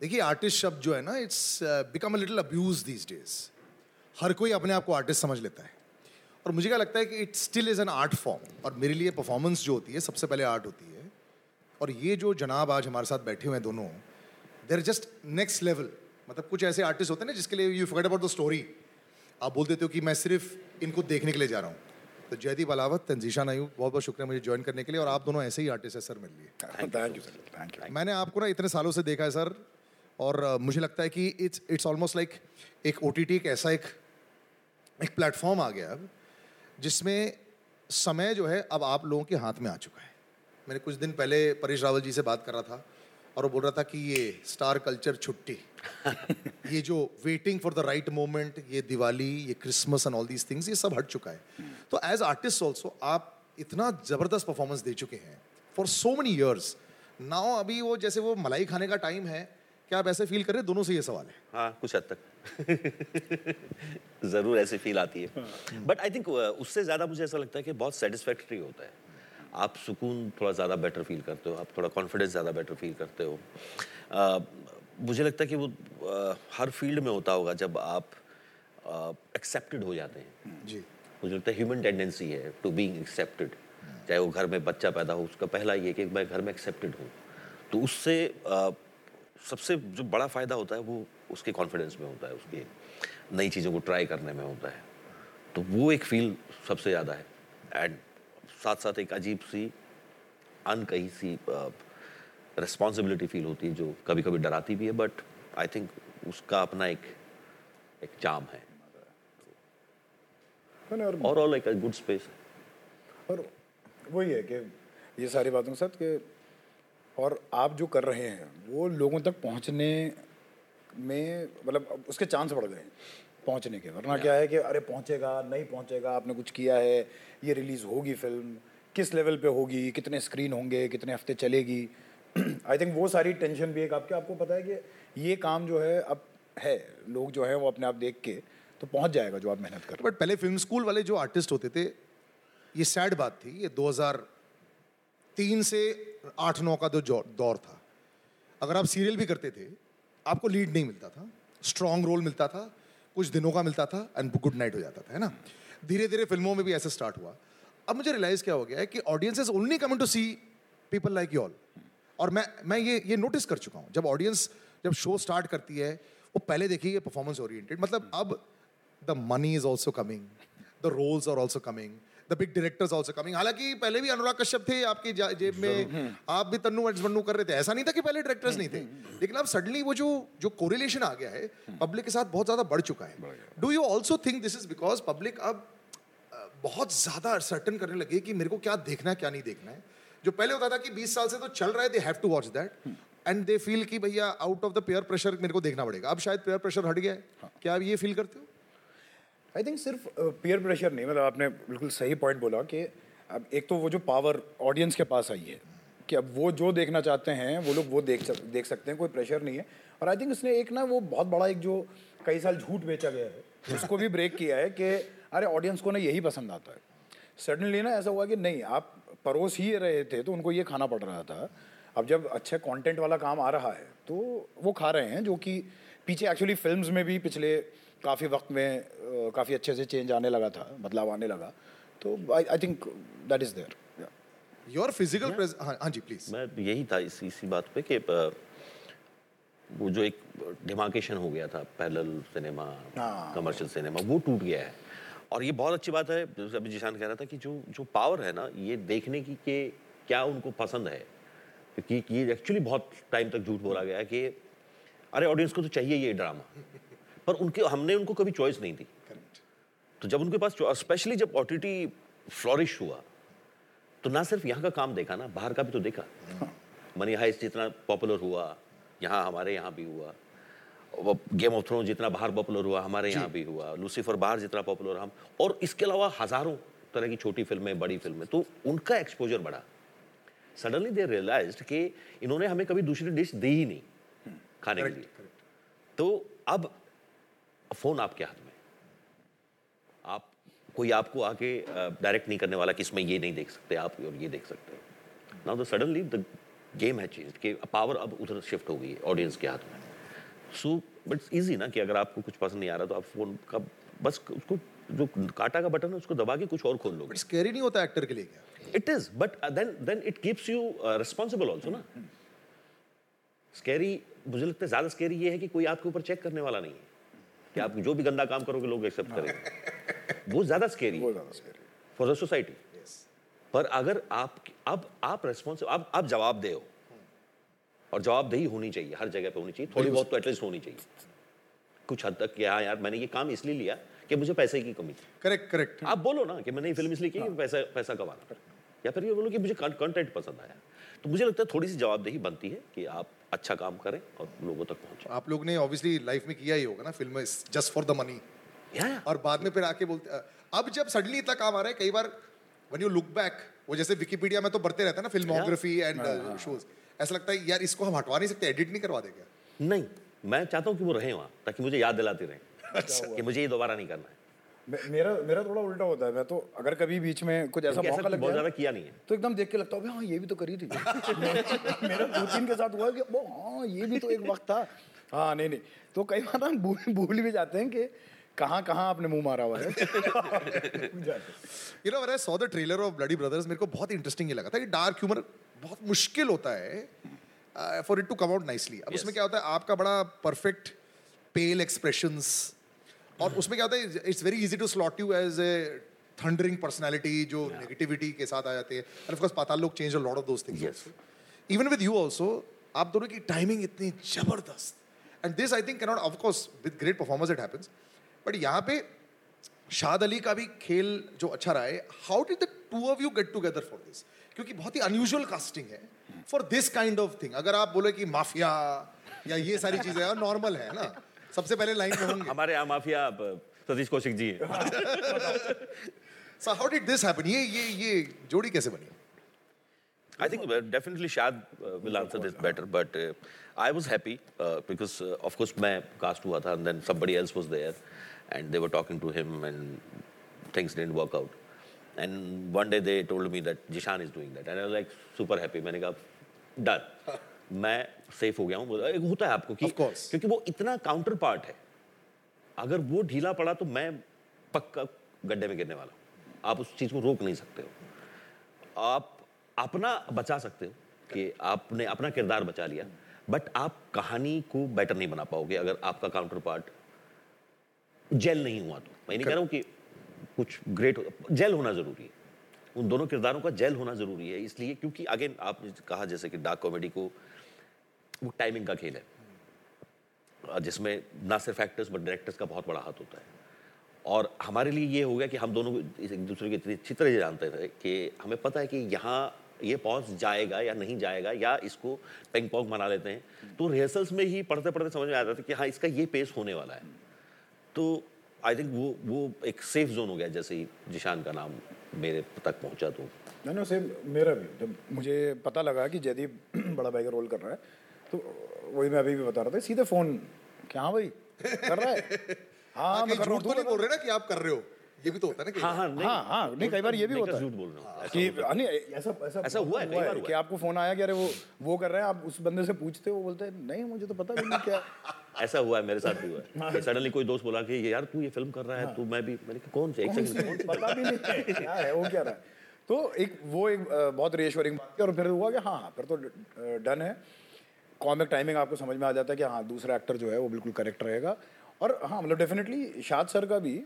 देखिए आर्टिस्ट शब्द जो है ना it's become a little abuse these days हर कोई अपने आप को आर्टिस्ट समझ लेता है। और मुझे क्या लगता है कि it still is an art form और मेरे लिए परफॉर्मेंस जो होती है सबसे पहले आर्ट होती है। और ये जो जनाब आज हमारे साथ बैठे हुए हैं दोनों देर जस्ट नेक्स्ट लेवल मतलब कुछ ऐसे आर्टिस्ट होते हैं ना जिसके लिए you forget about the story आप बोल देते हो कि मैं सिर्फ़ इनको देखने के लिए जा रहा हूँ। तो जयदीप अलावत तंजीशा नायू बहुत बहुत शुक्रिया मुझे ज्वाइन करने के लिए। और आप दोनों ऐसे ही आर्टिस्ट हैं सर मेरे लिए। Thank you sir thank you मैंने आपको ना इतने सालों से देखा है सर। और uh, मुझे लगता है कि इट्स इट्स ऑलमोस्ट लाइक एक ओ एक ऐसा एक एक प्लेटफॉर्म आ गया अब जिसमें समय जो है अब आप लोगों के हाथ में आ चुका है। मैंने कुछ दिन पहले परेश रावल जी से बात कर रहा था और वो बोल रहा था कि ये स्टार कल्चर छुट्टी ये जो waiting for the right moment ये दिवाली ये Christmas and all these things ये सब हट चुका है। तो एज आर्टिस्ट ऑल्सो आप इतना ज़बरदस्त परफॉर्मेंस दे चुके हैं। For so many years now अभी वो जैसे वो मलाई खाने का टाइम है क्या आप ऐसे फील कर रहे हैं? दोनों से ये सवाल है। हाँ कुछ हद तक। ज़रूर ऐसी फील आती है। बट आई थिंक उससे ज़्यादा मुझे ऐसा लगता है कि बहुत सेटिस्फैक्ट्री होता है। आप सुकून थोड़ा ज़्यादा बेटर फील करते हो आप थोड़ा कॉन्फिडेंस ज़्यादा बेटर फील करते हो। मुझे लगता है कि वो हर फ़ील्ड में होता होगा जब आप एक्सेप्टेड हो जाते हैं। जी। मुझे लगता है ह्यूमन टेंडेंसी है टू बीइंग एक्सेप्टेड चाहे वो घर में बच्चा पैदा हो उसका पहला ये कि मैं घर में एक्सेप्टेड हूँ। तो उससे सबसे जो बड़ा फ़ायदा होता है वो उसके कॉन्फिडेंस में होता है उसके नई चीज़ों को ट्राई करने में होता है। तो वो एक फील सबसे ज़्यादा है। एंड साथ साथ एक अजीब सी अनकही सी रिस्पॉन्सिबिलिटी फील होती है जो कभी कभी डराती भी है बट आई थिंक उसका अपना एक एक चाम है। और ऑल एक गुड स्पेस और वही है कि ये सारी बातों के साथ कि और आप जो कर रहे हैं वो लोगों तक पहुँचने में मतलब उसके चांस बढ़ गए पहुँचने के। वरना क्या है कि अरे पहुंचेगा नहीं पहुंचेगा आपने कुछ किया है ये रिलीज़ होगी फ़िल्म किस लेवल पे होगी कितने स्क्रीन होंगे कितने हफ़्ते चलेगी? आई थिंक वो सारी टेंशन भी एक आपके आपको पता है कि ये काम जो है अब है लोग जो है वो अपने आप देख के तो पहुँच जाएगा जो आप मेहनत कर बट पहले फ़िल्म स्कूल वाले जो आर्टिस्ट होते थे ये सैड बात थी ये 2003 से आठ, नौ का जो दौर था। अगर आप सीरियल भी करते थे, आपको लीड नहीं मिलता था। स्ट्रॉन्ग रोल मिलता था, कुछ दिनों का मिलता था एंड गुड नाइट हो जाता था, है ना? धीरे धीरे फ़िल्मों में भी ऐसे स्टार्ट हुआ। अब मुझे रियलाइज़ क्या हो गया है कि audience is only coming to see people like you all और मैं मैं ये ये नोटिस कर चुका हूँ। जब ऑडियंस जब शो स्टार्ट करती है, वो पहले देखिए परफॉर्मेंस ओरिएंटेड मतलब अब the money is also coming the roles are also coming the big directors also coming हालाँकि पहले भी अनुराग कश्यप थे आपकी जेब में आप भी तन्नू वन्नू कर रहे थे। ऐसा नहीं था कि पहले डायरेक्टर्स नहीं थे। लेकिन अब सडनली वो जो जो कोरिलेशन आ गया है पब्लिक के साथ बहुत ज़्यादा बढ़ चुका है। Do you also think this is because public अब बहुत ज़्यादा सर्टन करने लगे कि मेरे को क्या देखना है क्या नहीं देखना है? जो पहले होता था कि 20 साल से तो चल रहा है they have to watch that and they feel कि भैया out of the peer pressure मेरे को देखना पड़ेगा। अब शायद पेयर प्रेशर हट गया है। हाँ. क्या आप ये फील करते हो? आई थिंक सिर्फ़ पीयर प्रेशर नहीं मतलब आपने बिल्कुल सही पॉइंट बोला कि अब एक तो वो जो पावर ऑडियंस के पास आई है, कि अब वो जो देखना चाहते हैं, वो लोग वो देख सक, देख सकते हैं, कोई प्रेशर नहीं है। और आई थिंक इसने एक ना वो बहुत बड़ा एक जो कई साल झूठ बेचा गया है, उसको भी ब्रेक किया है कि अरे ऑडियंस को ना यही पसंद आता है। सडनली ना ऐसा हुआ कि नहीं, आप परोस ही रहे थे तो उनको ये खाना पड़ रहा था। अब जब अच्छे कंटेंट वाला काम आ रहा है तो वो खा रहे हैं, जो कि पीछे एक्चुअली फिल्म्स में भी पिछले काफ़ी वक्त में काफ़ी अच्छे से चेंज आने लगा था बदलाव आने लगा। तो I think that is their your physical हाँ जी प्लीज़ मैं यही था इसी इसी बात पे कि वो जो एक डिमार्केशन हो गया था पैरेलल सिनेमा। कमर्शियल सिनेमा वो टूट गया है। और ये बहुत अच्छी बात है अभी जिशान कह रहा था कि जो जो पावर है ना ये देखने की कि क्या उनको पसंद है? क्योंकि ये एक्चुअली बहुत टाइम तक झूठ बोला गया है कि अरे ऑडियंस को तो चाहिए ये ड्रामा पर उनके हमने उनको कभी चॉइस नहीं दी। तो जब उनके पास स्पेशली जब ओ फ्लॉरिश हुआ तो ना सिर्फ़ यहाँ का काम देखा ना बाहर का भी तो देखा। मनी हाइस्ट जितना पॉपुलर हुआ यहाँ हमारे यहाँ भी हुआ। वो गेम ऑफ़ थ्रोन जितना बाहर पॉपुलर हुआ हमारे यहाँ भी हुआ। लूसीफर बाहर जितना पॉपुलर हम और इसके अलावा हज़ारों तरह की छोटी फ़िल्में बड़ी फ़िल्में तो उनका एक्सपोजर बढ़ा। सडनली दे रियलाइज़ कि इन्होंने हमें कभी दूसरी डिश दी ही नहीं खाने के लिए। तो अब फ़ोन आपके हाथ में। आप कोई आपको आके डायरेक्ट नहीं करने वाला कि इसमें ये नहीं देख सकते आप और ये देख सकते हो। Now the suddenly the game है चेंज कि पावर अब उधर शिफ्ट हो गई है ऑडियंस के हाथ में। सो बट इजी ना कि अगर आपको कुछ पसंद नहीं आ रहा तो आप फ़ोन का बस उसको जो काटा का बटन है उसको दबा के कुछ और खोल लोगे। स्कैरी नहीं होता एक्टर के लिए क्या? It is but then then it keeps you responsible also ना। स्कैरी मुझे लगता है ज़्यादा स्कैरी ये है कि कोई आपके ऊपर चेक करने वाला नहीं है। कि आप जो भी गंदा काम करोगे लोग एक्सेप्ट करेंगे। वो ज़्यादा स्कैरी फॉर द सोसाइटी पर अगर आप अब आप रेस्पॉन्सिबल आप आप जवाब दे हो। और जवाबदेही होनी चाहिए हर जगह पे होनी चाहिए। थोड़ी बहुत तो एटलीस्ट होनी चाहिए। कुछ हद तक कि हाँ यार मैंने ये काम इसलिए लिया कि मुझे पैसे की कमी थी। करेक्ट करेक्ट आप बोलो ना कि मैंने ये फ़िल्म इसलिए की कि पैसा पैसा कमाना। या फिर ये बोलो कि मुझे कंटेंट पसंद आया। तो मुझे लगता है थोड़ी सी जवाबदेही बनती है कि आप अच्छा काम करें और लोगों तक पहुँचे। आप लोग ने ऑब्वियसली लाइफ में किया ही होगा ना film just for the money. और बाद में फिर आके बोलते अब जब सडनली इतना काम आ रहा है कई बार वन यू लुक बैक वो जैसे विकीपीडिया में तो बढ़ते रहता है ना फिल्मोग्राफी एंड शोज़ ऐसा लगता है यार इसको हम हटवा नहीं सकते एडिट नहीं करवा देंगे? नहीं मैं चाहता हूँ कि वो रहे वहाँ ताकि मुझे याद दिलाते रहे कि मुझे ये दोबारा नहीं करना है। मेरा मेरा थोड़ा उल्टा होता है। मैं तो अगर कभी बीच में कुछ ऐसा मौका लग बहुत किया नहीं है। तो एकदम देख के लगता है हाँ ये भी तो करी थी। मेरा पुतिन के साथ हुआ कि वो हाँ ये भी तो एक वक्त था। हाँ नहीं नहीं। तो कई बार हम भूल भूल भी जाते हैं कि कहाँ कहाँ आपने मुँह मारा हुआ है। You know I saw the trailer of Bloody Brothers मेरे को बहुत इंटरेस्टिंग ये लगा था कि डार्क ह्यूमर बहुत मुश्किल होता है for it to come out nicely अब उसमें क्या होता है आपका बड़ा परफेक्ट पेल एक्सप्रेशंस और उसमें क्या होता है it's very easy to slot you as a thundering personality जो नेगेटिविटी के साथ आ जाते हैं। And of course Paatal Lok change lot of those things even with you also आप दोनों की टाइमिंग इतनी ज़बरदस्त। And this I think cannot of course with great performance it happens but यहाँ पे शाद अली का भी खेल जो अच्छा रहा है how did the two of you get together for this क्योंकि बहुत ही अनयूजुअल कास्टिंग है for this kind of thing अगर आप बोले कि माफिया या ये सारी चीज़ें नॉर्मल है ना। सबसे पहले लाइन में होंगे। हमारे यहाँ माफिया आप Satish Kaushik ji so how did this happen ये ये ये जोड़ी कैसे बनी? आई थिंक डेफिनेटली शायद will answer this better but I was happy because of course मैं कास्ट हुआ था and then somebody else was there and they were talking to him and things didn't work out and one day they told me that Zeeshan is doing that and I was like super happy मैंने कहा done मैं safe हो गया हूँ एक होता है आपको कि क्योंकि वो इतना काउंटर पार्ट है। अगर वो ढीला पड़ा तो मैं पक्का गड्ढे में गिरने वाला हूँ। आप उस चीज़ को रोक नहीं सकते हो। आप अपना बचा सकते हो कि आपने अपना किरदार बचा लिया बट आप कहानी को बेटर नहीं बना पाओगे अगर आपका काउंटर पार्ट जेल नहीं हुआ तो। मैं नहीं कह रहा हूँ कि कुछ ग्रेट जेल होना ज़रूरी है। उन दोनों किरदारों का जेल होना ज़रूरी है इसलिए क्योंकि अगेन आपने कहा जैसे कि डार्क कॉमेडी को वो टाइमिंग का खेल है। जिसमें ना सिर्फ़ एक्टर्स बट डायरेक्टर्स का बहुत बड़ा हाथ होता है। और हमारे लिए ये हो गया कि हम दोनों एक दूसरे को इतनी अच्छी तरह जानते थे कि हमें पता है कि यहाँ ये पहुँच जाएगा या नहीं जाएगा या इसको पेंग पोंग बना लेते हैं। तो रिहर्सल्स में ही पढ़ते पढ़ते समझ में आता था कि हाँ इसका ये पेस होने वाला है। तो आई थिंक वो वो एक सेफ़ जोन हो गया जैसे ही जिशान का नाम मेरे तक पहुँचा तो। नहीं सेम मेरा भी। जब मुझे पता लगा कि जयदीप बड़ा भाई का रोल कर रहा है तो वही मैं अभी भी बता रहा था सीधे फ़ोन। क्या हाँ भाई? कर रहा है? हाँ हाँ, मैं कर रहा झूठ हूँ तो नहीं बोल रहे ना कि आप कर रहे हो? ये भी तो होता है ना हाँ हाँ नहीं हाँ हाँ नहीं कई बार ये भी होता है। झूठ बोल रहा हूँ। कि हाँ, नहीं ऐसा ऐसा ऐसा हुआ है, कई बार कि आपको फ़ोन आया कि अरे वो वो कर रहे हैं आप उस बंदे से पूछते हो वो बोलते हैं नहीं मुझे तो पता भी नहीं क्या। ऐसा हुआ है मेरे साथ भी हुआ है। सडनली कोई दोस्त बोला कि यार तू ये फ़िल्म कर रहा है तू मैं भी मैंने कहा कौन से? एक सेकंड पता भी नहीं क्या है वो क्या रहा है। तो एक वो एक बहुत रिएश्योरिंग बात थी और फिर हुआ कि हाँ फिर तो डन है। कॉमिक टाइमिंग आपको समझ में आ जाता है कि हाँ दूसरा एक्टर जो है वो बिल्कुल करेक्ट रहेगा। और हाँ मतलब डेफिनेटली शाद सर का भी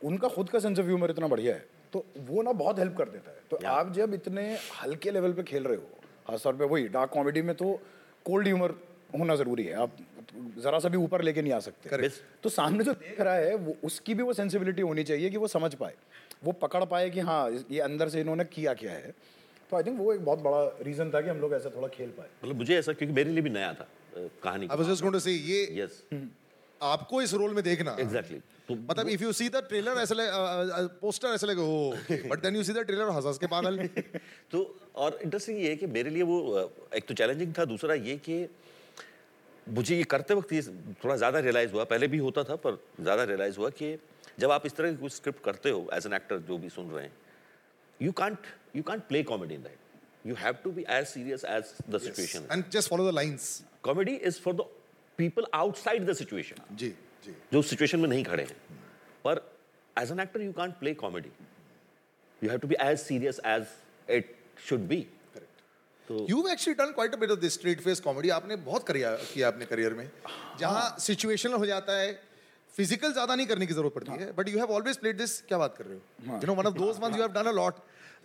उनका खुद का सेंस ऑफ़ ह्यूमर इतना बढ़िया है तो वो ना बहुत हेल्प कर देता है। तो आप जब इतने हल्के लेवल पे खेल रहे हो खासतौर पे वही डार्क कॉमेडी में तो कोल्ड ह्यूमर होना ज़रूरी है। आप ज़रा सा भी ऊपर लेके नहीं आ सकते। तो सामने जो देख रहा है वो उसकी भी वो सेंसिबिलिटी होनी चाहिए कि वो समझ पाए। वो पकड़ पाए कि हाँ ये अंदर से इन्होंने किया क्या है। तो आई थिंक वो एक बहुत बड़ा रीज़न था कि हम लोग ऐसा थोड़ा खेल पाए। मतलब मुझे ऐसा क्योंकि मेरे लिए भी नया था कहानी। I was just going to say ये यस आपको इस रोल में देखना। एग्जैक्टली तो मतलब if you see the trailer ऐसे लगे पोस्टर ऐसे लगे ओ but then you see the trailer हंस हंस के पागल। तो और इंटरेस्टिंग ये है कि मेरे लिए वो एक तो चैलेंजिंग था दूसरा ये कि मुझे ये करते वक्त ये थोड़ा ज़्यादा रियलाइज़ हुआ। पहले भी होता था पर ज़्यादा रियलाइज़ हुआ कि जब आप इस तरह की कोई स्क्रिप्ट करते हो एज एन एक्टर जो भी सुन रहे हैं you can't you can't play comedy in that you have to be as serious as the situation and just follow the lines comedy is for the people outside the situation जी जी जो situation में नहीं खड़े हैं पर as an actor you can't play comedy you have to be as serious as it should be you actually done quite a bit of this straight face comedy आपने बहुत करिया किया अपने करियर में जहां सिचुएशनल हो जाता है फ़िज़िकल ज़्यादा नहीं करने की ज़रूरत पड़ती है but you have always played this क्या बात कर रहे हो? You know one of those ones you have done a lot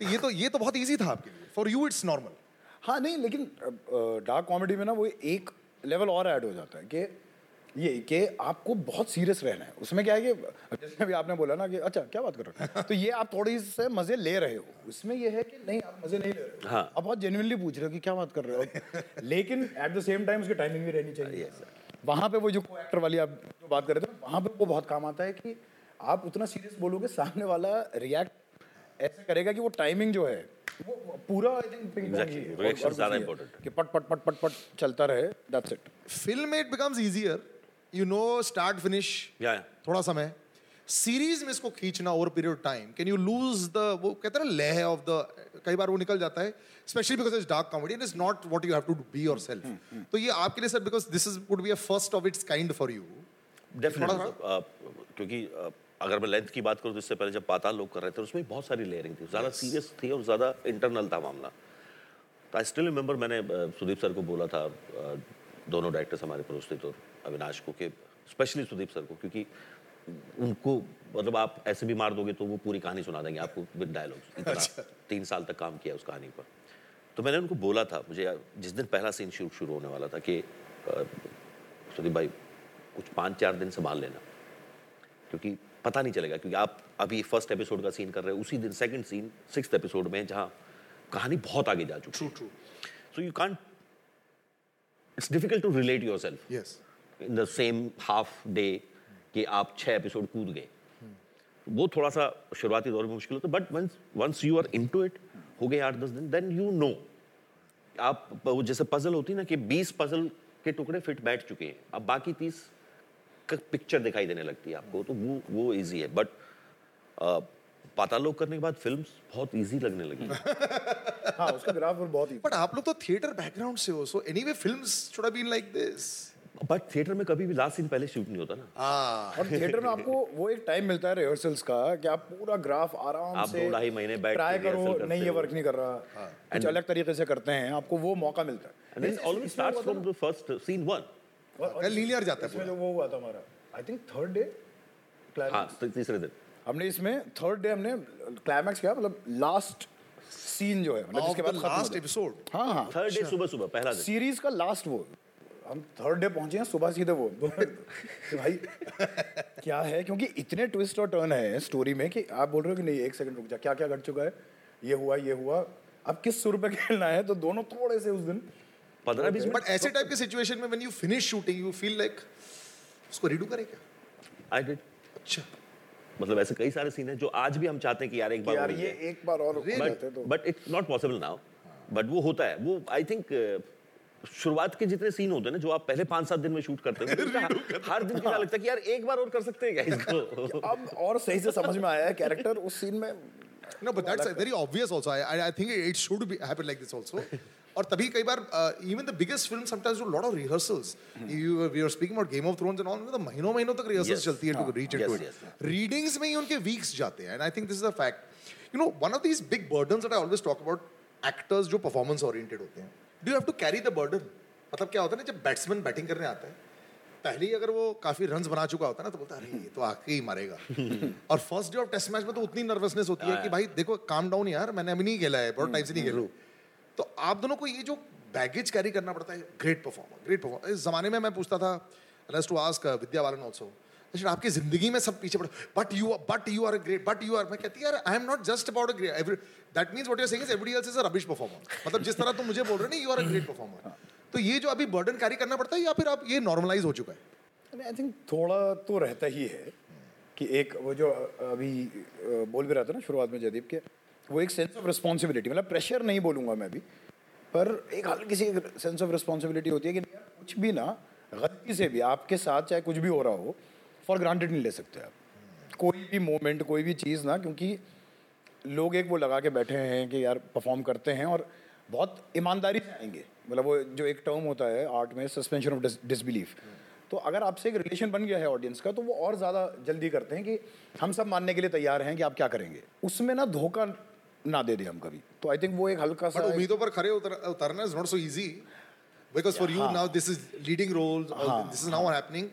ये तो ये तो बहुत इजी था आपके लिए. फॉर यू इट्स नॉर्मल हाँ नहीं लेकिन डार्क कॉमेडी में ना वो एक लेवल और ऐड हो जाता है कि ये कि आपको बहुत सीरियस रहना है। उसमें क्या है कि जैसे अभी आपने बोला ना कि अच्छा क्या बात कर रहे हो? तो ये आप थोड़ी से मज़े ले रहे हो। उसमें ये है कि नहीं आप मज़े नहीं ले रहे हो। हाँ। आप बहुत जेन्युइनली पूछ रहे हो कि क्या बात कर रहे हो। लेकिन एट द सेम टाइम उसकी टाइमिंग भी रहनी चाहिए। वहाँ पे वो जो एक्टर वाली आप जो बात कर रहे थे वहाँ पे वो बहुत काम आता है कि आप उतना सीरियस बोलोगे सामने वाला रिएक्ट ऐसा करेगा कि वो टाइमिंग जो है वो पूरा आई थिंक पिंग Exactly. ज़्यादा इंपॉर्टेंट कि पट पट पट पट पट चलता रहे दैट्स इट फ़िल्म में it becomes easier you know start finish थोड़ा समय। सीरीज़ में इसको खींचना over period time can you lose the वो कहते हैं ना लह ऑफ़ द कई बार वो निकल जाता है specially because it's dark comedy and is not what you have to be your self तो ये आपके लिए sir because this is would be a first of its kind for you definitely क्योंकि अगर मैं लेंथ की बात करूँ तो इससे पहले जब पाताल लोग कर रहे थे उसमें बहुत सारी लेयरिंग थी। ज़्यादा सीरियस थी और ज़्यादा इंटरनल था मामला। तो आई स्टिल रिमेंबर मैंने सुदीप सर को बोला था दोनों डायरेक्टर्स हमारे प्रोस्थित और अविनाश को कि स्पेशली सुदीप सर को क्योंकि उनको मतलब आप ऐसे भी मार दोगे तो वो पूरी कहानी सुना देंगे आपको विद डायलॉग्स इतना तीन साल तक काम किया उस कहानी पर। तो मैंने उनको बोला था मुझे जिस दिन पहला सीन शूट शुरू होने वाला था कि सुदीप भाई कुछ पाँच चार दिन संभाल लेना। क्योंकि पता नहीं चलेगा क्योंकि आप अभी फ़र्स्ट एपिसोड का सीन कर रहे हो उसी दिन सेकंड सीन सिक्स एपिसोड में जहाँ कहानी बहुत आगे जा चुकी true so you can't it's difficult to relate your self in the same half day कि आप छः एपिसोड कूद गए। वो थोड़ा सा शुरुआती दौर में मुश्किल होता है but once once you are into it हो गए आठ दस दिन देन यू नो आप वो जैसे पजल होती है ना कि बीस पजल के टुकड़े फिट बैठ चुके हैं। अब बाकी तीस का पिक्चर दिखाई देने लगती है आपको तो वो वो इजी है। बट पाताल लोग करने के बाद फ़िल्म बहुत इजी लगने लगी। हाँ उसका ग्राफ बहुत ही बट आप लोग तो थिएटर बैकग्राउंड से हो so anyway films should have been like this but theatre में कभी भी लास्ट सीन पहले शूट नहीं होता ना। ah और थिएटर में आपको वो एक टाइम मिलता है रिहर्सल्स का कि आप पूरा ग्राफ आराम आप से दो ढाई महीने बैठ के ट्राई करो करते नहीं ये वर्क नहीं कर रहा। कुछ अलग तरीके से करते हैं आपको वो मौका मिलता है। From the first scene और- और कल लीनियर जाता है जो वो हुआ था हमारा। आई थिंक थर्ड डे हाँ ती- तीसरे दिन। हमने इसमें थर्ड डे हमने क्लाइमैक्स किया मतलब लास्ट सीन जो है मतलब जिसके बाद लास्ट एपिसोड हाँ। हाँ थर्ड डे सुबह सुबह पहला दिन। सीरीज़ का लास्ट वो। हम थर्ड डे पहुँचे हैं सुबह सीधे वो भाई क्या है? क्योंकि इतने ट्विस्ट और टर्न है स्टोरी में कि आप बोल रहे हो कि नहीं एक सेकंड रुक जा क्या क्या घट चुका है? ये हुआ ये हुआ। अब किस सुर पे खेलना है? तो दोनों थोड़े से उस दिन। पंद्रह बीस बट ऐसे टाइप के सिचुएशन में when you finish shooting you feel like उसको रीडू करें क्या? आई डिड अच्छा। मतलब ऐसे कई सारे सीन हैं जो आज भी हम चाहते हैं कि यार एक बार यार ये एक बार और हो जाते तो। But it's not possible now but वो होता है। वो आई थिंक शुरुआत के जितने सीन होते हैं ना जो आप पहले पाँच सात दिन में शूट करते हो हर दिन क्या लगता है कि यार एक बार और कर सकते हैं क्या इसको? अब और सही से समझ में आया है कैरेक्टर उस सीन में No, but that's very obvious also. I, I, I think it should be happen like this also. और तभी कई बार even the biggest film sometimes do lot of rehearsals you we are speaking about Game of Thrones and all तो महीनों महीनों तक rehearsals चलती है to reach it yes. Readings में ही उनके वीक्स जाते हैं and I think this is a fact you know one of these big burdens that I always talk about actors जो परफॉर्मेंस ओरिएंटेड होते हैं do have to carry the burden मतलब क्या होता है ना जब बैट्समैन बैटिंग करने आता है पहले ही अगर वो काफ़ी रन बना चुका होता है ना तो बोलता है अरे ये तो आके ही मारेगा। और first day of test match में तो उतनी नर्वसनेस होती है कि भाई देखो काम डाउन यार मैंने अभी नहीं खेला है बहुत टाइम से नहीं खेला। तो आप दोनों को ये जो बैगेज कैरी करना पड़ता है ग्रेट परफॉर्मर ग्रेट परफॉर्मर इस जमाने में मैं पूछता था to ask Vidya Balan also लेकिन आपकी ज़िंदगी में सब पीछे पड़े। But you but you are great but you are मैं कहती यार I am not just about that means what you are saying is else is a performer मतलब जिस तरह तुम मुझे बोल रहे हो ना you are a great performer तो ये जो अभी बर्डन कैरी करना पड़ता है या फिर आप ये नॉर्मलाइज हो चुका है? आई थिंक थोड़ा तो रहता ही है कि एक वो जो अभी बोल भी रहा था ना शुरुआत में जयदीप के, वो एक सेंस ऑफ़ रिस्पॉन्सिबिलिटी मतलब प्रेशर नहीं बोलूँगा मैं भी पर एक हल्की सी सेंस ऑफ़ रिस्पॉन्सिबिलिटी होती है कि कुछ भी ना, गलती से भी आपके साथ चाहे कुछ भी हो रहा हो फॉर ग्रांटेड नहीं ले सकते आप। कोई भी मोमेंट कोई भी चीज़ ना क्योंकि लोग एक वो लगा के बैठे हैं कि यार परफॉर्म करते हैं और बहुत ईमानदारी से आएँगे। मतलब वो जो एक टर्म होता है आर्ट में सस्पेंशन ऑफ़ डिसबिलीफ तो अगर आपसे एक रिलेशन बन गया है ऑडियंस का तो वो और ज़्यादा जल्दी करते हैं कि हम सब मानने के लिए तैयार हैं कि आप क्या करेंगे। उसमें ना धोखा ना दे दे हम कभी। तो आई थिंक वो एक हल्का सा उम्मीदों पर खड़े उतर, उतरना is not so easy because for you now this is leading roles this is now happening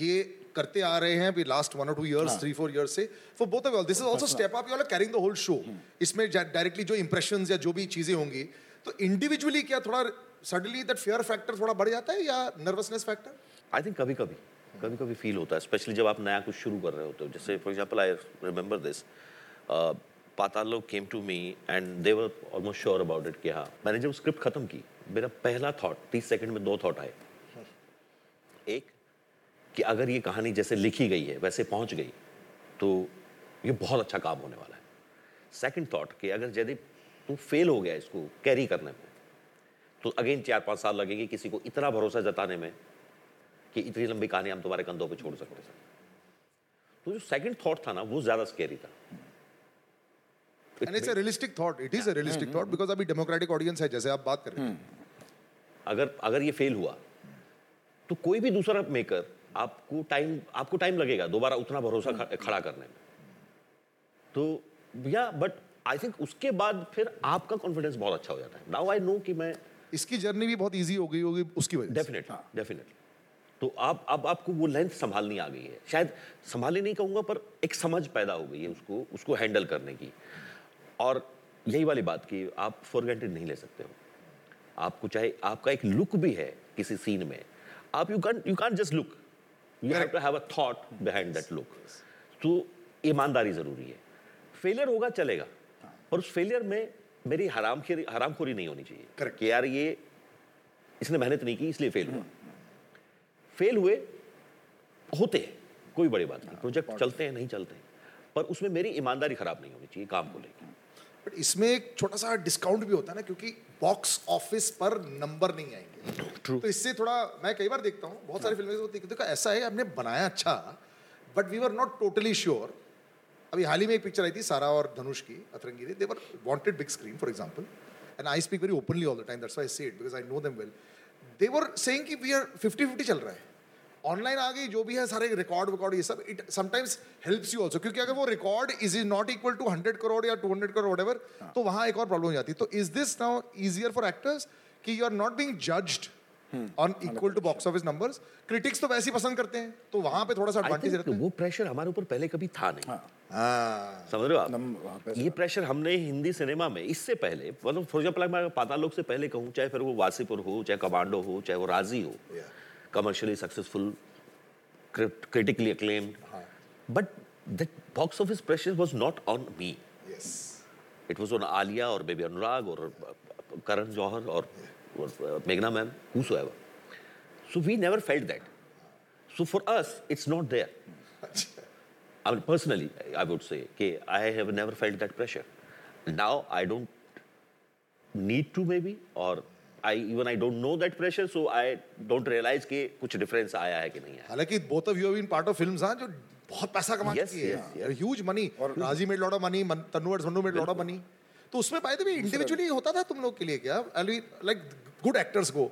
ये करते आ रहे हैं लास्ट वन और two years three four years से for both of this is also step up you are carrying the whole show इसमें directly जो impressions या जो भी चीज़ें होंगी तो इंडिविजुअली क्या थोड़ा सडनली दैट फियर फैक्टर थोड़ा बढ़ जाता है या नर्वसनेस फैक्टर आई थिंक कभी कभी कभी कभी फील होता है स्पेशली जब आप नया कुछ शुरू कर रहे होते हो। जैसे for example I remember this पातालो came to me and they were almost sure about it कि हाँ मैंने जब स्क्रिप्ट खत्म की मेरा पहला थॉट तीस सेकंड में दो थॉट आए। एक कि अगर ये कहानी जैसे लिखी गई है वैसे पहुँच गई तो ये बहुत अच्छा काम होने वाला है। सेकंड थॉट कि अगर यदि तू फेल हो गया इसको कैरी करने में तो अगेन चार पाँच साल लगेगी किसी को इतना भरोसा जताने में कि इतनी लंबी कहानी हम तुम्हारे कंधों पर छोड़ सकते हैं। तो जो सेकंड थॉट था ना वो ज़्यादा स्केरी था। And it's a realistic thought it is a realistic thought because अभी डेमोक्रेटिक ऑडियंस है जैसे आप बात कर रहे हैं। हम्म। अगर अगर ये फेल हुआ तो कोई भी दूसरा मेकर आपको टाइम आपको टाइम लगेगा दोबारा उतना भरोसा खड़ा करने में। तो या बट आई थिंक उसके बाद फिर आपका कॉन्फिडेंस बहुत अच्छा हो जाता है। नाउ आई नो कि मैं इसकी जर्नी भी बहुत इजी हो गई होगी उसकी वजह डेफिनेटली डेफिनेटली तो आप अब आपको वो लेंथ संभालनी आ गई है। शायद संभालनी नहीं कहूँगा पर एक समझ पैदा हो गई है उसको उसको हैंडल करने की। और यही वाली बात कि आप फॉर ग्रांटेड नहीं ले सकते हो। आपको चाहे आपका एक लुक भी है किसी सीन में। आप you can you can just look you have to have a thought behind that look तो ईमानदारी ज़रूरी है। फेलियर होगा चलेगा। पर उस फेलियर में मेरी हराम हरामखोरी नहीं होनी चाहिए. कि यार ये इसने मेहनत नहीं की इसलिए फेल हुआ। फेल हुए होते हैं। कोई बड़ी बात नहीं। प्रोजेक्ट चलते हैं नहीं चलते हैं। पर उसमें मेरी ईमानदारी खराब नहीं होनी चाहिए काम को लेकर बट इसमें एक छोटा सा डिस्काउंट भी होता है ना क्योंकि बॉक्स ऑफ़िस पर नंबर नहीं आएँगे। True. तो इससे थोड़ा मैं कई बार देखता हूँ बहुत सारी फ़िल्में होती है देखो ऐसा है हमने बनाया अच्छा but we were not totally sure अभी हाल ही में एक पिक्चर आई थी सारा और धनुष की Atrangi they were wanted big screen for example and I speak very openly all the time that's I say it because I know them well they were saying कि we are 50 50 चल रहा है। Online आ गई जो भी है सारे record विकॉर्ड ये सब it sometimes helps you also क्योंकि अगर वो record is is not equal to 100 crore या 200 करोड़ व्हाटएवर तो वहाँ एक और प्रॉब्लम हो जाती है। तो is this now easier for actors कि you are not being judged on equal to box office numbers critics तो वैसे ही पसंद करते हैं तो वहाँ पे थोड़ा सा एडवांटेज रहता है। वो प्रेशर हमारे ऊपर पहले कभी था नहीं। हाँ। समझ रहे हो आप? ये प्रेशर हमने हिंदी सिनेमा में इससे पहले मतलब फॉर एग्जांपल मैं पाताल लोक से पहले कहूँ चाहे फिर वो वासीपुर हो चाहे कमांडो हो चाहे वो राज़ी हो commercially successful, crit- critically acclaimed. Uh-huh. But that box office pressure was not on me. Yes. It was on Alia or maybe Anurag or uh, Karan Johar or, or uh, Meghna Ma'am, whosoever. So we never felt that. So for us, it's not there. I mean, personally, I would say, okay, I have never felt that pressure. Now I don't need to maybe, or I even I don't know that pressure so I don't realise कि कुछ difference आया है कि नहीं आया। हालाँकि both of you have been part of films हाँ जो बहुत पैसा कमा yes, चुकी yes, है ह्यूज मनी और Raazi made lot of money Tannu and Sannu made lot of money तो उसमें पाए थे भी इंडिविजुअली होता था तुम लोग के लिए क्या? आई लाइक गुड एक्टर्स को।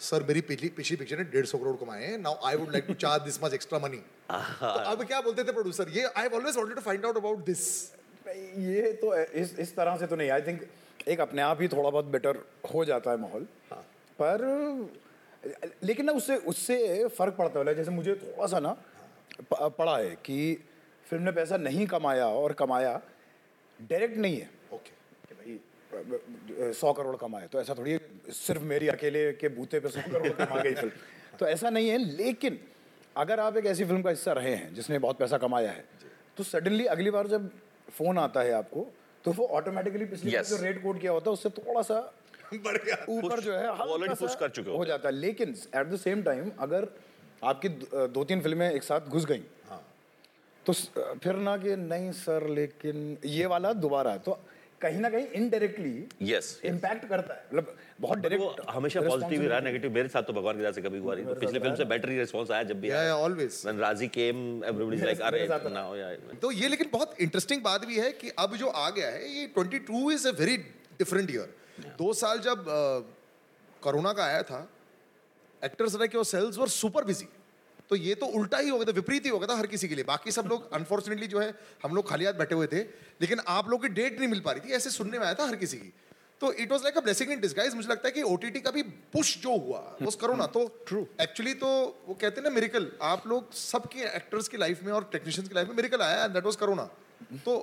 सर मेरी पिछली पिछली पिक्चर ने डेढ़ सौ करोड़ कमाए now I would like to charge this much extra money तो अब क्या बोलते थे प्रोड्यूसर ये I have always wanted to find out about this ये तो इस इस तरह से तो नहीं। आई थिंक एक अपने आप ही थोड़ा बहुत बेटर हो जाता है माहौल। हाँ. पर लेकिन ना उससे उससे फ़र्क पड़ता है। जैसे मुझे थोड़ा सा ना पड़ा है कि फ़िल्म ने पैसा नहीं कमाया और कमाया डायरेक्ट नहीं है। ओके कि भाई सौ करोड़ कमाए तो ऐसा थोड़ी सिर्फ़ मेरी अकेले के बूते पे सौ करोड़ कमा गई फ़िल्म। तो ऐसा नहीं है लेकिन अगर आप एक ऐसी फ़िल्म का हिस्सा रहे हैं जिसने बहुत पैसा कमाया है तो सडनली अगली बार जब फ़ोन आता है आपको तो वो ऑटोमेटिकली पिछली Yes. जो रेट कोड किया होता है उससे थोड़ा सा बढ़ गया ऊपर जो है ऑलरेडी सा कर चुके हो। जाता है। लेकिन एट द सेम टाइम अगर आपकी दो तीन फ़िल्में एक साथ घुस गई हाँ। तो फिर ना कि नहीं सर लेकिन ये वाला दोबारा है। तो कहीं ना कहीं इनडायरेक्टली Yes, yes. इम्पैक्ट करता है। मतलब बहुत डायरेक्ट हमेशा पॉजिटिव ही रहा नेगेटिव मेरे साथ तो भगवान की दया से कभी हुआ नहीं। तो पिछले फ़िल्म से बेटर ही रिस्पॉन्स आया जब भी आया। always. When Razi came everybody is अरे now yeah तो ये लेकिन बहुत इंटरेस्टिंग बात भी है कि अब जो आ गया है ये 22 is a very different year दो साल जब कोरोना का आया था actors like yourselves were super busy तो ये तो उल्टा ही हो गया था विपरीत ही हो गया था हर किसी के लिए। बाकी सब लोग अनफॉर्चुनेटली जो है हम लोग खाली हाथ बैठे हुए थे लेकिन आप लोग की डेट नहीं मिल पा रही थी ऐसे सुनने में आया था हर किसी की। तो it was like a blessing in disguise मुझे लगता है कि ओटीटी का भी पुश जो हुआ उस करोना तो ट्रू एक्चुअली तो वो कहते हैं ना मिरिकल आप लोग सबके एक्टर्स की लाइफ में और टेक्नीशियंस की लाइफ में मिरिकल आया एंड दैट वाज करोना तो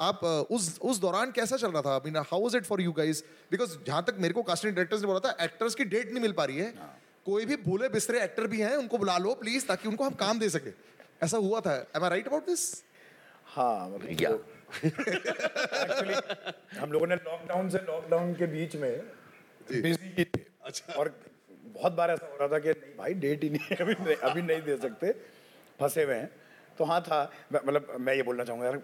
आप उस उस दौरान कैसा चल रहा था? I mean how was it for you guys because जहाँ तक मेरे को कास्टिंग डायरेक्टर्स ने बोला था एक्टर्स की डेट नहीं मिल पा रही है। कोई भी भूले बिस्तरे एक्टर भी हैं उनको बुला लो प्लीज़ ताकि उनको हम काम दे सके। ऐसा हुआ था। Am I right about this हाँ मतलब एक्चुअली हम लोगों ने लॉकडाउन से लॉकडाउन के बीच में बिज़ी ही थे। अच्छा। और बहुत बार ऐसा हो रहा था कि नहीं भाई डेट ही नहीं है अभी नहीं अभी नहीं दे सकते। फंसे हुए हैं। तो हाँ था मतलब मैं ये बोलना चाहूँगा यार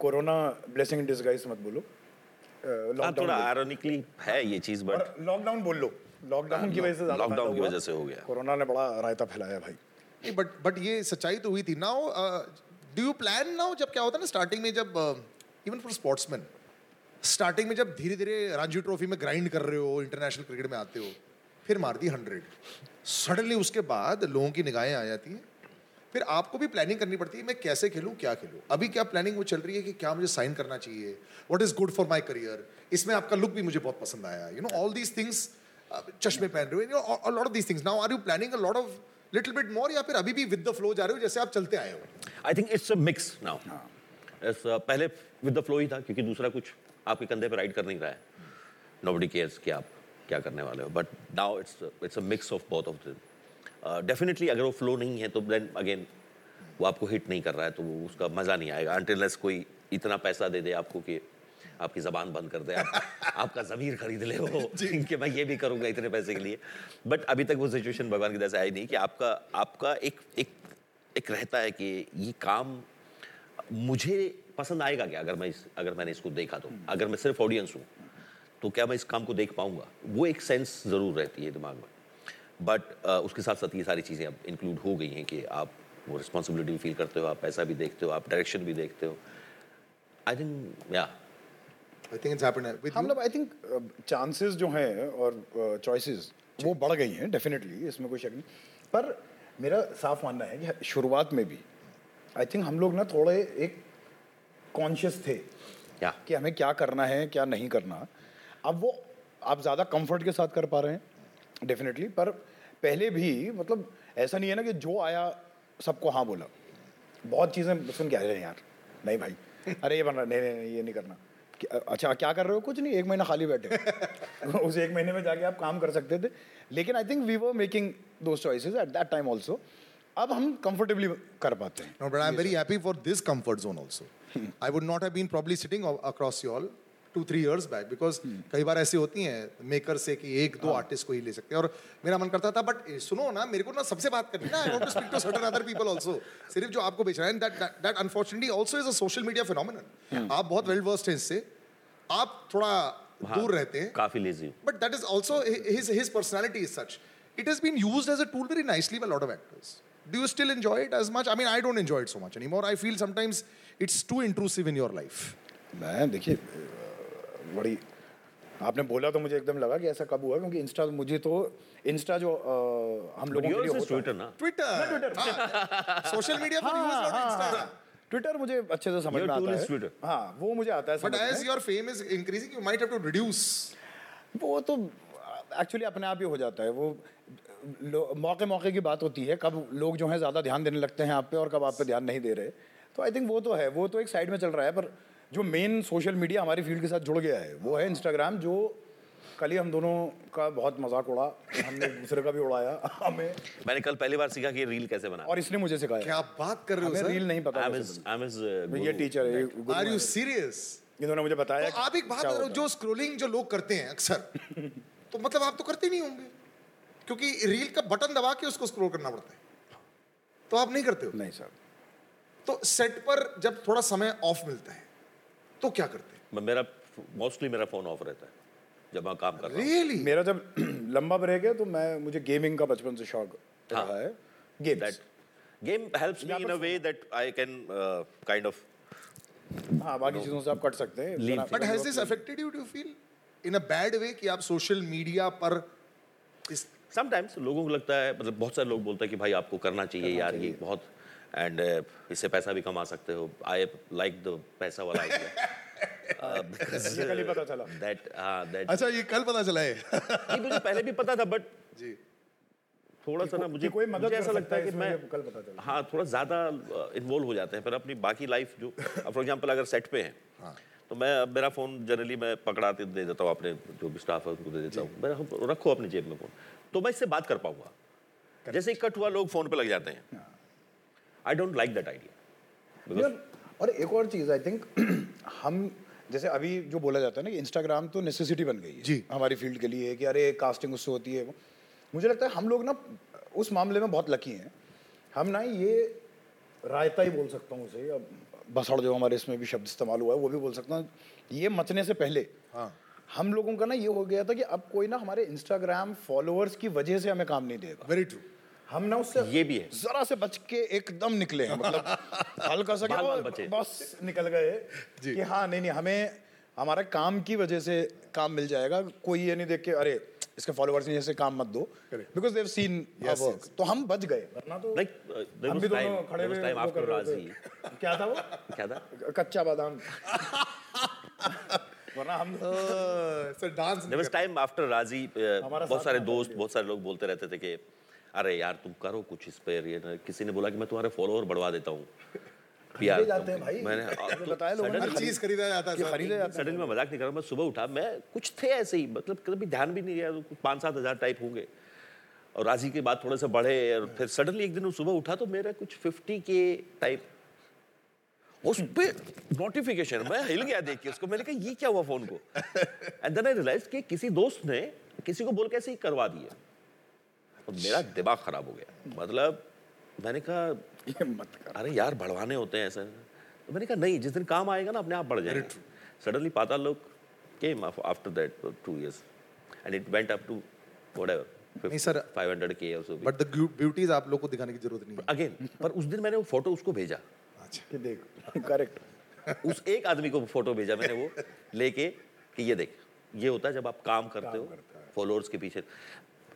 कोरोना ब्लेसिंग इन डिसगाइज मत बोलो। थोड़ा आयरोनिकली है ये चीज़ बट लॉकडाउन बोल लो। लॉकडाउन की वजह से लॉकडाउन की वजह से हो गया। कोरोना ने बड़ा रायता फैलाया भाई। बट बट ये सच्चाई तो हुई थी। Now do you plan now जब क्या होता है ना स्टार्टिंग में जब इवन फॉर स्पोर्ट्समैन स्टार्टिंग में जब धीरे धीरे रणजी ट्रॉफी में ग्राइंड कर रहे हो इंटरनेशनल क्रिकेट में आते हो फिर मार दी हंड्रेड सडनली उसके बाद लोगों की निगाहें आ जाती हैं। फिर आपको भी प्लानिंग करनी पड़ती है मैं कैसे खेलूं क्या खेलूं? अभी क्या प्लानिंग वो चल रही है कि क्या मुझे साइन करना चाहिए? What is good for my career इसमें आपका लुक भी मुझे बहुत पसंद आया। You know all these things चश्मे पहन रहे हो lot of these things now are you planning a lot of little bit more या फिर अभी भी विद द फ्लो जा रहे हो जैसे आप चलते आए हो? I think it's a mix now पहले विद द फ्लो ही था क्योंकि दूसरा कुछ आपके कंधे पे राइड कर नहीं रहा है। नोबडी केयर्स कि आप क्या करने वाले हो but now it's it's a mix of both of them definitely अगर वो फ्लो नहीं है तो देन अगेन वो आपको हिट नहीं कर रहा है तो उसका मज़ा नहीं आएगा। अनटिललेस कोई इतना पैसा दे दे आपको कि आपकी जबान बंद कर दे आप, आपका ज़मीर खरीद ले वो। कि मैं ये भी करूँगा इतने पैसे के लिए। बट अभी तक वो सिचुएशन भगवान की तरह से आई नहीं कि आपका आपका एक एक एक रहता है कि ये काम मुझे पसंद आएगा क्या अगर मैं इस अगर मैंने इसको देखा तो? अगर मैं सिर्फ़ ऑडियंस हूँ तो क्या मैं इस काम को देख पाऊँगा? वो एक सेंस ज़रूर रहती है दिमाग में। बट उसके साथ साथ ये सारी चीज़ें अब इंक्लूड हो गई हैं कि आप वो रिस्पॉन्सिबिलिटी भी फील करते हो आप पैसा भी देखते हो आप डायरेक्शन भी देखते हो। आई थिंक या I think it's happened with हाँ मतलब आई थिंक चांसेस जो हैं और चॉइसेस uh, वो बढ़ गई हैं डेफिनेटली इसमें कोई शक नहीं। पर मेरा साफ़ मानना है कि शुरुआत में भी आई थिंक हम लोग ना थोड़े एक कॉन्शियस थे या कि हमें क्या करना है क्या नहीं करना। अब वो आप ज़्यादा कंफर्ट के साथ कर पा रहे हैं। डेफिनेटली पर पहले भी मतलब ऐसा नहीं है ना कि जो आया सबको हाँ बोला। बहुत चीज़ें सुन के आ रहे हैं यार। नहीं भाई। अरे ये बन रहा नहीं नहीं ये नहीं करना। अच्छा क्या कर रहे हो? कुछ नहीं। एक महीना खाली बैठे उस एक महीने में जाके आप काम कर सकते थे। लेकिन I think we were making दो choices at that time also अब हम कंफर्टेबली कर पाते हैं। No, but I'm very happy for this comfort zone also. I would not have been probably sitting a- across you all. Two three years back because कई बार ऐसी होती हैं मेकर से कि एक दो हाँ। आर्टिस्ट को ही ले सकते हैं। और मेरा मन करता था बट eh, सुनो ना मेरे को ना सबसे बात करनी ना I to speak other people also सिर्फ़ जो आपको बेच रहा है that unfortunately also is a social media phenomenon आप बहुत वेल वर्स्ट हैं इससे। आप थोड़ा हाँ, दूर रहते हैं। काफ़ी lazy but that is also his personality is such it has been use as a tool very nicely by of actors do you still enjoy it as much I mean I don't enjoy it so much any more I feel sometimes it's too intrusive in your life मैं देखिए बड़ी आपने बोला तो मुझे एकदम लगा कि ऐसा कब हुआ क्योंकि इंस्टा मुझे तो इंस्टा जो अ, हम लोगों के लिए ट्विटर ना. Social media for you is not Insta. Twitter मुझे अच्छे से समझ में आता है Twitter. हाँ वो मुझे आता है But समझ as में। your fame is increasing, you might have to reduce. वो तो एक्चुअली अपने आप ही हो जाता है वो मौके मौके की बात होती है कब लोग जो है ज़्यादा ध्यान देने लगते हैं आप पे और कब आप पे ध्यान नहीं दे रहे तो आई थिंक वो तो है वो तो एक साइड में चल रहा है पर जो मेन सोशल मीडिया हमारी फ़ील्ड के साथ जुड़ गया है वो है इंस्टाग्राम जो कल ही हम दोनों का बहुत मज़ाक उड़ा हमने दूसरे का भी उड़ाया हमें। मैंने कल पहली बार सीखा कि रील कैसे बना और इसने मुझे सिखाया। क्या बात कर रहे हो सर रील नहीं पता आई एम कैसे आई एम ये टीचर है आर यू सीरियस इन्होंने मुझे बताया तो आप एक बात करो जो स्क्रोलिंग जो लोग करते हैं अक्सर तो मतलब आप तो करते नहीं होंगे क्योंकि रील का बटन दबा के उसको स्क्रोल करना पड़ता है। तो आप नहीं करते हो? नहीं सर तो सेट पर जब थोड़ा समय ऑफ़ मिलता है तो क्या करते हैं? मेरा मोस्टली मेरा फ़ोन ऑफ़ रहता है जब मैं काम कर रहा हूँ। मेरा जब लंबा ब्रेक है तो मैं मुझे गेमिंग का बचपन से शौक हाँ। रहा है। Games that game helps me in a way that I can uh, kind हाँ बाकी चीज़ों से आप कट सकते हैं but has this affected you do feel in a bad way कि आप सोशल मीडिया पर इस समटाइम्स लोगों को लगता है मतलब बहुत सारे लोग बोलते हैं कि भाई आपको करना चाहिए यार ये बहुत एंड इससे पैसा भी कमा सकते हो। आई लाइक द पैसा वाला आइडिया मुझे कल ही पता चला। दैट हाँ दैट अच्छा ये कल पता चला है। नहीं मुझे पहले भी पता था बट जी। थोड़ा सा ना मुझे कोई मदद मुझे ऐसा लगता है है कि मैं कल पता चला। हाँ थोड़ा ज़्यादा इन्वॉल्व हो जाते हैं पर अपनी बाकी लाइफ जो फॉर एग्जांपल अगर सेट पे हैं तो मैं अब मेरा फ़ोन जनरली मैं पकड़ा के दे देता हूँ अपने जो भी स्टाफ है उनको दे देता हूँ। मैं रखो अपनी जेब में फ़ोन तो मैं इससे बात कर पाऊँगा। जैसे ही कट हुआ लोग फ़ोन पे लग जाते हैं। I don't like that idea और एक और चीज़ आई थिंक हम जैसे अभी जो बोला जाता है ना कि इंस्टाग्राम तो नेसेसिटी बन गई है जी। हमारी फ़ील्ड के लिए कि अरे कास्टिंग उससे होती है मुझे लगता है हम लोग ना उस मामले में बहुत लकी हैं। हम ना ये रायता ही बोल सकता हूँ उसे अब बसड़ जो हमारे इसमें भी शब्द इस्तेमाल हुआ है वो भी बोल सकता हूँ। ये मचने से पहले हाँ। हम लोगों का ना ये हो गया था कि अब कोई ना हमारे इंस्टाग्राम फॉलोअर्स की वजह से हमें काम नहीं देगा वेरी ट्रू हम ना उससे ये भी है। जरा से बच के एकदम निकले हैं मतलब हल्का सा। बस निकल गए जी। कि हाँ नहीं नहीं हमें हमारा काम की वजह से काम मिल जाएगा। कोई ये नहीं देख के अरे इसके फॉलोअर्स ने जैसे काम मत दो। बिकॉज़ देव सीन वर्क तो हम बच गए। वरना तो लाइक हम भी दोनों खड़े हुए आफ्टर राज़ी क्या था वो? क्या था? कच्चा बादाम। वरना हम sir dance there was time after Raazi बहुत सारे दोस्त बहुत सारे लोग बोलते रहते थे कि अरे यार तुम करो कुछ इस पर ये किसी ने बोला कि मैं तुम्हारे फॉलोअर बढ़वा देता हूँ। जाते हैं भाई। मैंने मुझे बताया लोगों ने चीज़ खरीदा जाता है कि सर। खरीदे जाते हैं। सडनली मैं मज़ाक नहीं कर रहा मैं सुबह उठा मैं कुछ थे ऐसे ही मतलब कभी ध्यान भी नहीं दिया तो पाँच सात हज़ार टाइप होंगे। और राज़ी के बाद थोड़े से बढ़े और फिर सडनली एक दिन सुबह उठा तो मेरा कुछ फिफ्टी के टाइप उस पे नोटिफिकेशन मैं हिल गया देख के उसको। मैंने कहा ये क्या हुआ फ़ोन को? एंड देन आई रियलाइज़ कि किसी दोस्त ने किसी को बोल के ऐसे ही करवा दिया। और मेरा दिमाग खराब हो गया। मतलब मैंने कहा ये मत कर। अरे यार बढ़वाने होते हैं ऐसे। तो मैंने कहा नहीं जिस दिन काम आएगा ना अपने आप बढ़ जाएगा। Suddenly Paatal Lok came after that two years and it went up to whatever नहीं सर 500 के और सो बट द ब्यूटीज आप लोग को दिखाने की ज़रूरत नहीं अगेन पर उस दिन मैंने वो फ़ोटो उसको भेजा। अच्छा। कि देख करेक्ट उस एक आदमी को फ़ोटो भेजा मैंने वो लेके कि ये देख ये होता है जब आप काम करते काम हो फॉलोअर्स के पीछे।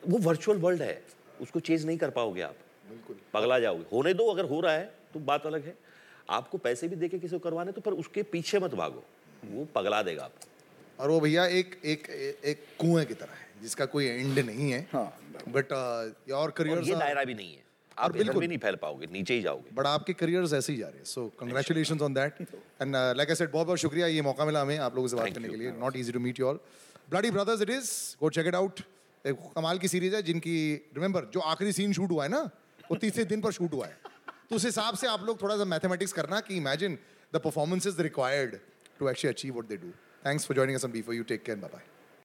वो वर्चुअल वर्ल्ड है। उसको चेंज नहीं कर पाओगे आप। बिल्कुल। पगला जाओगे। होने दो अगर हो रहा है तो बात अलग है। आपको पैसे भी देके किसी को करवाने तो पर उसके पीछे मत भागो। वो पगला देगा आपको। और वो भैया एक एक एक कुएँ की तरह है जिसका कोई एंड नहीं है। हाँ, बट योर करियर ये दायरा भी नहीं है। आप बिल्कुल। भी नहीं फैल पाओगे नीचे ही जाओगे। बट आपके करियर्स ऐसे ही जा रहे हैं। So congratulation on that and like I said बहुत बहुत शुक्रिया। ये मौका मिला हमें आप लोगों से बात करने के लिए। Not easy to meet you all bloody brothers it is go check it out एक कमाल की सीरीज़ है जिनकी रिमेंबर जो आखिरी सीन शूट हुआ है ना, वो तीसरे दिन पर शूट हुआ है। तो उस हिसाब से आप लोग थोड़ा सा मैथमेटिक्स करना कि imagine the performance is required to actually achieve what they do thanks for joining be for you take care bye